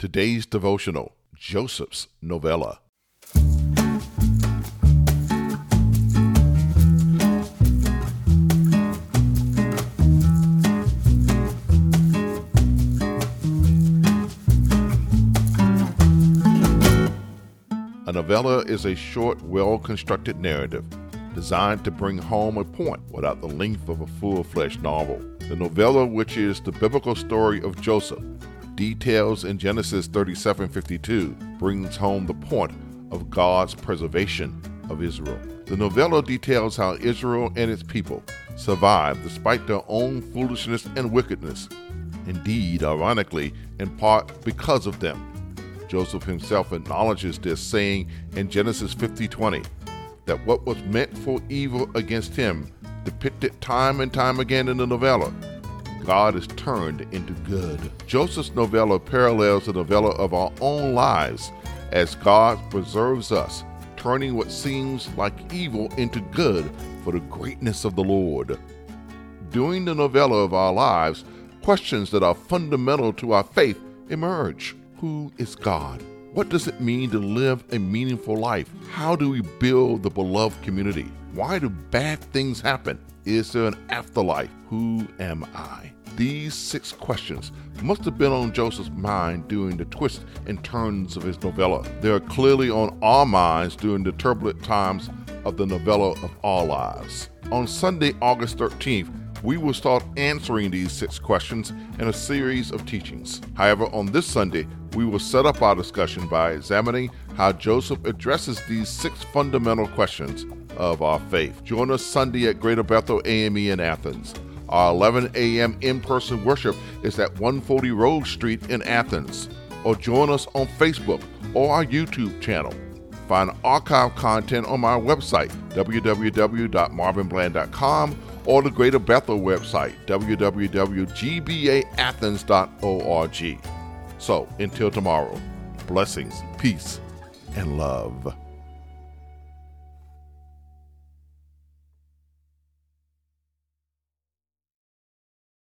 Today's devotional Joseph's Novella. A novella is a short, well constructed narrative designed to bring home a point without the length of a full fledged novel. The novella, which is the biblical story of Joseph, details in Genesis 37:52 brings home the point of God's preservation of Israel. The novella details how Israel and its people survived despite their own foolishness and wickedness. Indeed, ironically, in part because of them. Joseph himself acknowledges this, saying in Genesis 50:20 that what was meant for evil against him, depicted time and time again in the novella, God is turned into good. Joseph's novella parallels the novella of our own lives as God preserves us, turning what seems like evil into good for the greatness of the Lord. During the novella of our lives, questions that are fundamental to our faith emerge. Who is God? What does it mean to live a meaningful life? How do we build the beloved community? Why do bad things happen? Is there an afterlife? Who am I? These six questions must have been on Joseph's mind during the twists and turns of his novella. They are clearly on our minds during the turbulent times of the novella of our lives. On Sunday, August 13th, we will start answering these six questions in a series of teachings. However, on this Sunday, we will set up our discussion by examining how Joseph addresses these six fundamental questions of our faith. Join us Sunday at Greater Bethel AME in Athens. Our 11 a.m. in person worship is at 140 Rose Street in Athens. Or join us on Facebook or our YouTube channel. Find archive content on my website, www.marvinbland.com, or the Greater Bethel website, www.gbaathens.org. So, until tomorrow, blessings, peace, and love.